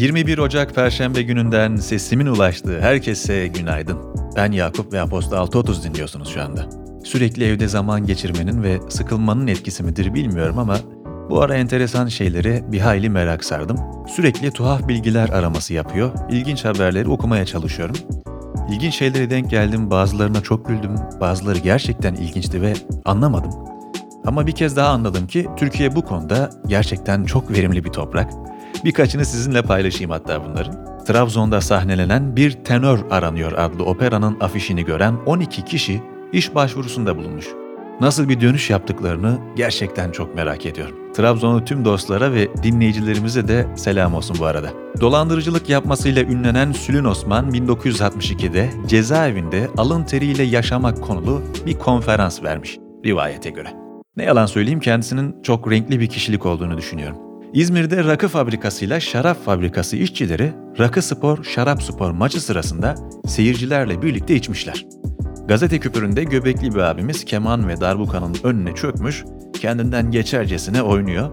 21 Ocak Perşembe gününden sesimin ulaştığı herkese günaydın. Ben Yakup ve Aposta 630 dinliyorsunuz şu anda. Sürekli evde zaman geçirmenin ve sıkılmanın etkisi midir bilmiyorum ama bu ara enteresan şeylere bir hayli merak sardım. Sürekli tuhaf bilgiler araması yapıyor, ilginç haberleri okumaya çalışıyorum. İlginç şeylere denk geldim, bazılarına çok güldüm, bazıları gerçekten ilginçti ve anlamadım. Ama bir kez daha anladım ki Türkiye bu konuda gerçekten çok verimli bir toprak. Birkaçını sizinle paylaşayım hatta bunların. Trabzon'da sahnelenen Bir Tenör Aranıyor adlı operanın afişini gören 12 kişi iş başvurusunda bulunmuş. Nasıl bir dönüş yaptıklarını gerçekten çok merak ediyorum. Trabzonlu tüm dostlara ve dinleyicilerimize de selam olsun bu arada. Dolandırıcılık yapmasıyla ünlenen Sülün Osman 1962'de cezaevinde alın teriyle yaşamak konulu bir konferans vermiş rivayete göre. Ne yalan söyleyeyim kendisinin çok renkli bir kişilik olduğunu düşünüyorum. İzmir'de rakı fabrikasıyla şarap fabrikası işçileri Rakı Spor Şarap Spor maçı sırasında seyircilerle birlikte içmişler. Gazete küpüründe göbekli bir abimiz keman ve darbukanın önüne çökmüş, kendinden geçercesine oynuyor.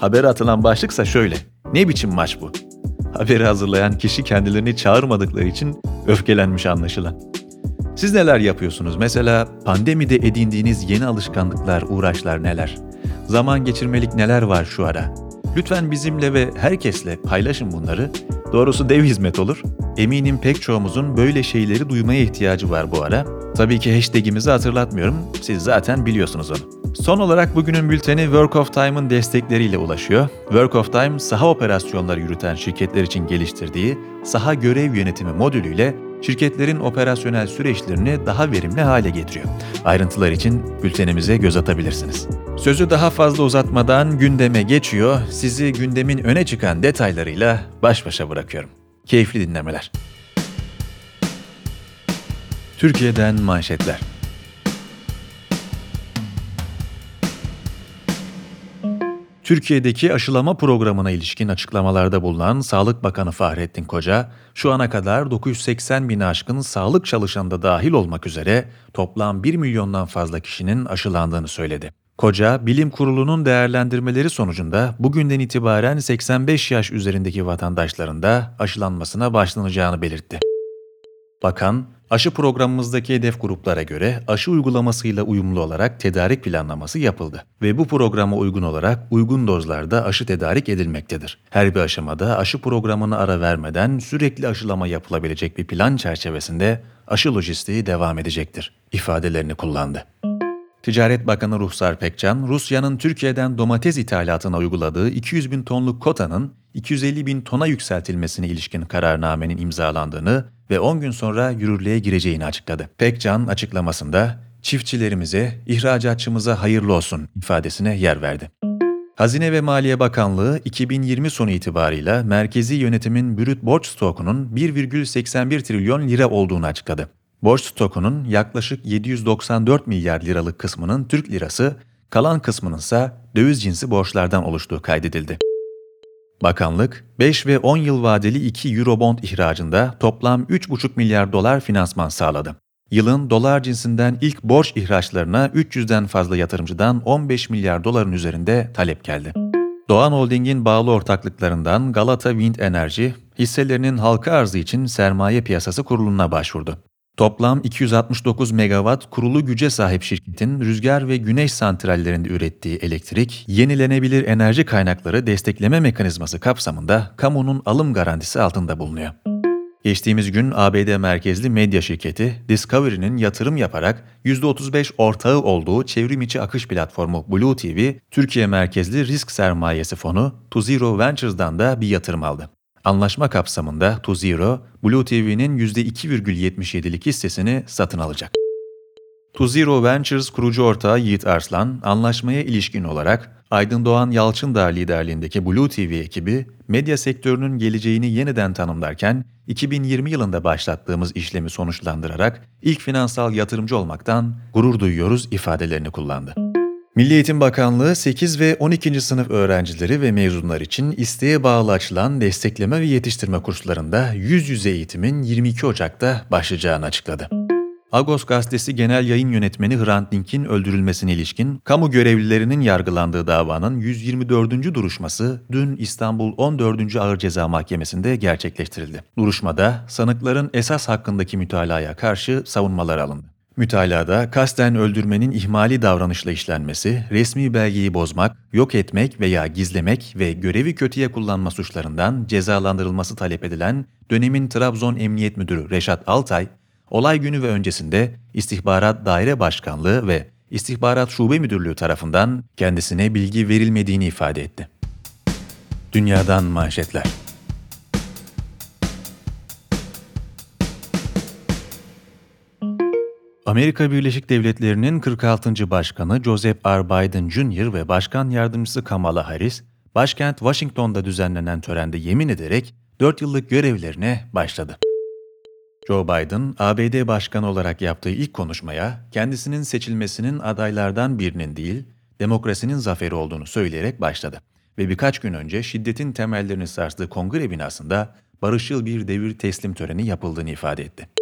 Habere atılan başlıksa şöyle, ne biçim maç bu? Haberi hazırlayan kişi kendilerini çağırmadıkları için öfkelenmiş anlaşılan. Siz neler yapıyorsunuz? Mesela pandemide edindiğiniz yeni alışkanlıklar, uğraşlar neler? Zaman geçirmelik neler var şu ara? Lütfen bizimle ve herkesle paylaşın bunları. Doğrusu dev hizmet olur. Eminim pek çoğumuzun böyle şeyleri duymaya ihtiyacı var bu ara. Tabii ki hashtagimizi hatırlatmıyorum. Siz zaten biliyorsunuz onu. Son olarak bugünün bülteni Work of Time'ın destekleriyle ulaşıyor. Work of Time, saha operasyonları yürüten şirketler için geliştirdiği saha görev yönetimi modülüyle şirketlerin operasyonel süreçlerini daha verimli hale getiriyor. Ayrıntılar için bültenimize göz atabilirsiniz. Sözü daha fazla uzatmadan gündeme geçiyor. Sizi gündemin öne çıkan detaylarıyla baş başa bırakıyorum. Keyifli dinlemeler. Türkiye'den manşetler. Türkiye'deki aşılama programına ilişkin açıklamalarda bulunan Sağlık Bakanı Fahrettin Koca, şu ana kadar 980 bin aşkın sağlık çalışanı da dahil olmak üzere toplam 1 milyondan fazla kişinin aşılandığını söyledi. Koca, bilim kurulunun değerlendirmeleri sonucunda bugünden itibaren 85 yaş üzerindeki vatandaşların da aşılanmasına başlanacağını belirtti. Bakan, aşı programımızdaki hedef gruplara göre aşı uygulamasıyla uyumlu olarak tedarik planlaması yapıldı ve bu programa uygun olarak uygun dozlarda aşı tedarik edilmektedir. Her bir aşamada aşı programını ara vermeden sürekli aşılama yapılabilecek bir plan çerçevesinde aşı lojistiği devam edecektir ifadelerini kullandı. Ticaret Bakanı Ruhsar Pekcan, Rusya'nın Türkiye'den domates ithalatına uyguladığı 200 bin tonluk kotanın 250 bin tona yükseltilmesine ilişkin kararnamenin imzalandığını ve 10 gün sonra yürürlüğe gireceğini açıkladı. Pekcan açıklamasında çiftçilerimize, ihracatçımıza hayırlı olsun ifadesine yer verdi. Hazine ve Maliye Bakanlığı 2020 sonu itibarıyla merkezi yönetimin brüt borç stokunun 1,81 trilyon lira olduğunu açıkladı. Borç stokunun yaklaşık 794 milyar liralık kısmının Türk lirası, kalan kısmının ise döviz cinsi borçlardan oluştuğu kaydedildi. Bakanlık, 5 ve 10 yıl vadeli 2 Eurobond ihracında toplam 3,5 milyar dolar finansman sağladı. Yılın dolar cinsinden ilk borç ihraçlarına 300'den fazla yatırımcıdan 15 milyar doların üzerinde talep geldi. Doğan Holding'in bağlı ortaklıklarından Galata Wind Energy, hisselerinin halka arzı için sermaye piyasası kuruluna başvurdu. Toplam 269 megawatt kurulu güce sahip şirketin rüzgar ve güneş santrallerinde ürettiği elektrik, yenilenebilir enerji kaynakları destekleme mekanizması kapsamında kamunun alım garantisi altında bulunuyor. Geçtiğimiz gün ABD merkezli medya şirketi Discovery'nin yatırım yaparak %35 ortağı olduğu çevrimiçi akış platformu Blue TV, Türkiye merkezli risk sermayesi fonu To Zero Ventures'dan da bir yatırım aldı. Anlaşma kapsamında TuZero, Blue TV'nin %2,77'lik hissesini satın alacak. TuZero Ventures kurucu ortağı Yiğit Arslan, anlaşmaya ilişkin olarak Aydın Doğan Yalçındağ liderliğindeki Blue TV ekibi, medya sektörünün geleceğini yeniden tanımlarken 2020 yılında başlattığımız işlemi sonuçlandırarak ilk finansal yatırımcı olmaktan gurur duyuyoruz ifadelerini kullandı. Milli Eğitim Bakanlığı 8 ve 12. sınıf öğrencileri ve mezunlar için isteğe bağlı açılan destekleme ve yetiştirme kurslarında yüz yüze eğitimin 22 Ocak'ta başlayacağını açıkladı. Agos gazetesi genel yayın yönetmeni Hrant Dink'in öldürülmesine ilişkin kamu görevlilerinin yargılandığı davanın 124. duruşması dün İstanbul 14. Ağır Ceza Mahkemesi'nde gerçekleştirildi. Duruşmada sanıkların esas hakkındaki mütalaya karşı savunmalar alındı. Mütalada kasten öldürmenin ihmali davranışla işlenmesi, resmi belgeyi bozmak, yok etmek veya gizlemek ve görevi kötüye kullanma suçlarından cezalandırılması talep edilen dönemin Trabzon Emniyet Müdürü Reşat Altay, olay günü ve öncesinde İstihbarat Daire Başkanlığı ve İstihbarat Şube Müdürlüğü tarafından kendisine bilgi verilmediğini ifade etti. Dünyadan manşetler. Amerika Birleşik Devletleri'nin 46. Başkanı Joseph R. Biden Jr. ve Başkan Yardımcısı Kamala Harris, başkent Washington'da düzenlenen törende yemin ederek 4 yıllık görevlerine başladı. Joe Biden, ABD Başkanı olarak yaptığı ilk konuşmaya kendisinin seçilmesinin adaylardan birinin değil, demokrasinin zaferi olduğunu söyleyerek başladı ve birkaç gün önce şiddetin temellerini sarstığı kongre binasında barışçıl bir devir teslim töreni yapıldığını ifade etti.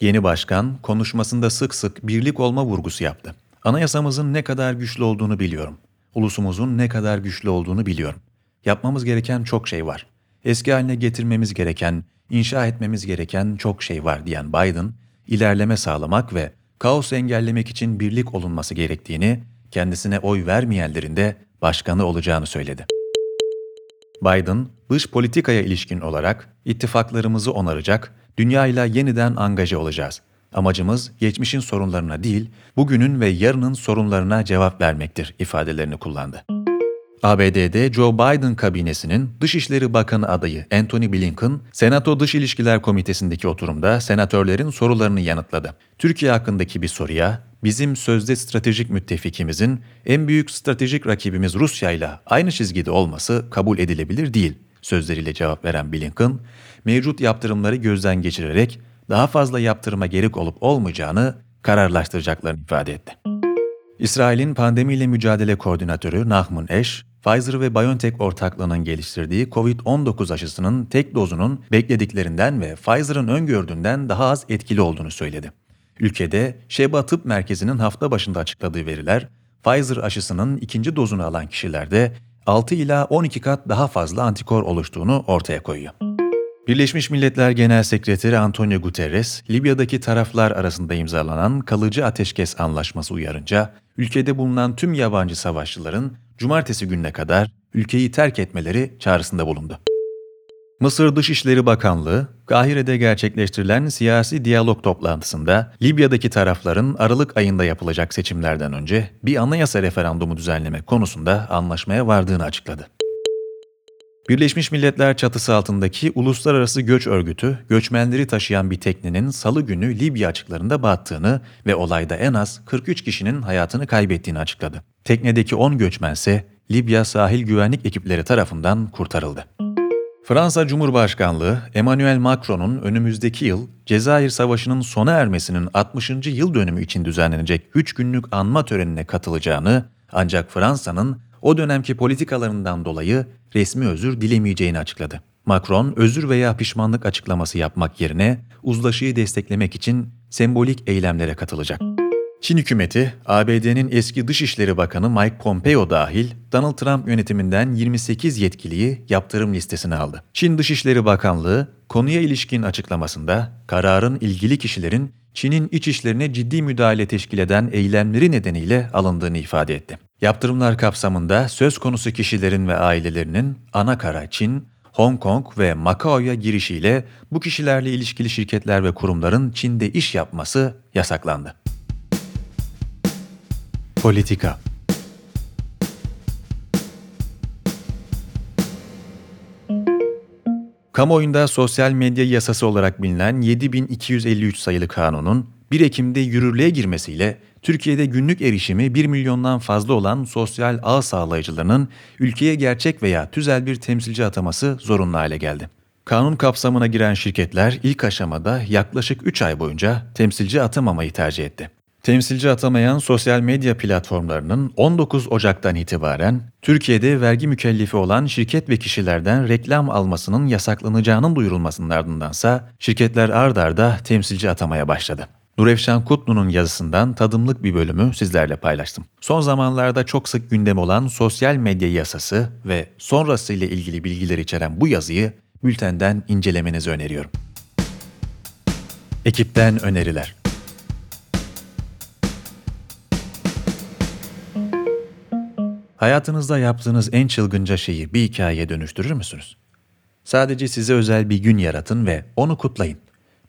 Yeni başkan konuşmasında sık sık birlik olma vurgusu yaptı. Anayasamızın ne kadar güçlü olduğunu biliyorum. Ulusumuzun ne kadar güçlü olduğunu biliyorum. Yapmamız gereken çok şey var. Eski haline getirmemiz gereken, inşa etmemiz gereken çok şey var diyen Biden, ilerleme sağlamak ve kaos engellemek için birlik olunması gerektiğini, kendisine oy vermeyenlerin de başkanı olacağını söyledi. Biden, dış politikaya ilişkin olarak ittifaklarımızı onaracak, dünyayla yeniden angaje olacağız. Amacımız geçmişin sorunlarına değil, bugünün ve yarının sorunlarına cevap vermektir ifadelerini kullandı. ABD'de Joe Biden kabinesinin Dışişleri Bakanı adayı Anthony Blinken, Senato Dış İlişkiler Komitesi'ndeki oturumda senatörlerin sorularını yanıtladı. Türkiye hakkındaki bir soruya, bizim sözde stratejik müttefikimizin en büyük stratejik rakibimiz Rusya ile aynı çizgide olması kabul edilebilir değil sözleriyle cevap veren Blinken, mevcut yaptırımları gözden geçirerek daha fazla yaptırıma gerek olup olmayacağını kararlaştıracaklarını ifade etti. İsrail'in pandemiyle mücadele koordinatörü Nahman Eş, Pfizer ve BioNTech ortaklığının geliştirdiği COVID-19 aşısının tek dozunun beklediklerinden ve Pfizer'ın öngördüğünden daha az etkili olduğunu söyledi. Ülkede Şeba Tıp Merkezi'nin hafta başında açıkladığı veriler, Pfizer aşısının ikinci dozunu alan kişilerde 6 ila 12 kat daha fazla antikor oluştuğunu ortaya koyuyor. Birleşmiş Milletler Genel Sekreteri Antonio Guterres, Libya'daki taraflar arasında imzalanan kalıcı ateşkes anlaşması uyarınca, ülkede bulunan tüm yabancı savaşçıların cumartesi gününe kadar ülkeyi terk etmeleri çağrısında bulundu. Mısır Dışişleri Bakanlığı, Kahire'de gerçekleştirilen siyasi diyalog toplantısında Libya'daki tarafların Aralık ayında yapılacak seçimlerden önce bir anayasa referandumu düzenleme konusunda anlaşmaya vardığını açıkladı. Birleşmiş Milletler çatısı altındaki Uluslararası Göç Örgütü, göçmenleri taşıyan bir teknenin salı günü Libya açıklarında battığını ve olayda en az 43 kişinin hayatını kaybettiğini açıkladı. Teknedeki 10 göçmen ise Libya sahil güvenlik ekipleri tarafından kurtarıldı. Fransa Cumhurbaşkanlığı, Emmanuel Macron'un önümüzdeki yıl Cezayir Savaşı'nın sona ermesinin 60. yıl dönümü için düzenlenecek 3 günlük anma törenine katılacağını ancak Fransa'nın o dönemki politikalarından dolayı resmi özür dilemeyeceğini açıkladı. Macron, özür veya pişmanlık açıklaması yapmak yerine uzlaşıyı desteklemek için sembolik eylemlere katılacak. Çin hükümeti, ABD'nin eski Dışişleri Bakanı Mike Pompeo dahil Donald Trump yönetiminden 28 yetkiliyi yaptırım listesine aldı. Çin Dışişleri Bakanlığı, konuya ilişkin açıklamasında kararın ilgili kişilerin Çin'in iç işlerine ciddi müdahale teşkil eden eylemleri nedeniyle alındığını ifade etti. Yaptırımlar kapsamında söz konusu kişilerin ve ailelerinin Anakara, Çin, Hong Kong ve Macao'ya girişiyle bu kişilerle ilişkili şirketler ve kurumların Çin'de iş yapması yasaklandı. Politika Kamuoyunda sosyal medya yasası olarak bilinen 7253 sayılı kanunun 1 Ekim'de yürürlüğe girmesiyle Türkiye'de günlük erişimi 1 milyondan fazla olan sosyal ağ sağlayıcılarının ülkeye gerçek veya tüzel bir temsilci ataması zorunlu hale geldi. Kanun kapsamına giren şirketler ilk aşamada yaklaşık 3 ay boyunca temsilci atamamayı tercih etti. Temsilci atamayan sosyal medya platformlarının 19 Ocak'tan itibaren Türkiye'de vergi mükellefi olan şirket ve kişilerden reklam almasının yasaklanacağının duyurulmasının ardındansa şirketler ard arda temsilci atamaya başladı. Nurefşan Kutlu'nun yazısından tadımlık bir bölümü sizlerle paylaştım. Son zamanlarda çok sık gündem olan sosyal medya yasası ve sonrası ilgili bilgiler içeren bu yazıyı bültenden incelemenizi öneriyorum. Ekipten öneriler. Hayatınızda yaptığınız en çılgınca şeyi bir hikayeye dönüştürür müsünüz? Sadece size özel bir gün yaratın ve onu kutlayın.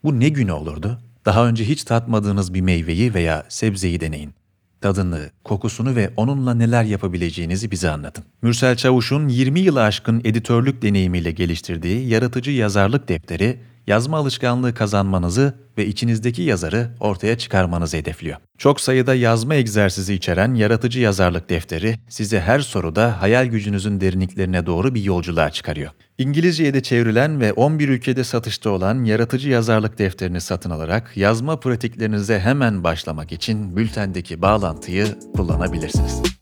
Bu ne günü olurdu? Daha önce hiç tatmadığınız bir meyveyi veya sebzeyi deneyin. Tadını, kokusunu ve onunla neler yapabileceğinizi bize anlatın. Mürsel Çavuş'un 20 yılı aşkın editörlük deneyimiyle geliştirdiği yaratıcı yazarlık defteri yazma alışkanlığı kazanmanızı ve içinizdeki yazarı ortaya çıkarmanızı hedefliyor. Çok sayıda yazma egzersizi içeren yaratıcı yazarlık defteri sizi her soruda hayal gücünüzün derinliklerine doğru bir yolculuğa çıkarıyor. İngilizceye de çevrilen ve 11 ülkede satışta olan yaratıcı yazarlık defterini satın alarak yazma pratiklerinize hemen başlamak için bültendeki bağlantıyı kullanabilirsiniz.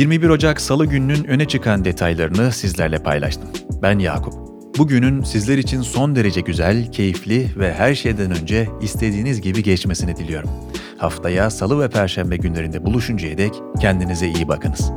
21 Ocak Salı gününün öne çıkan detaylarını sizlerle paylaştım. Ben Yakup. Bugünün sizler için son derece güzel, keyifli ve her şeyden önce istediğiniz gibi geçmesini diliyorum. Haftaya Salı ve Perşembe günlerinde buluşuncaya dek kendinize iyi bakınız.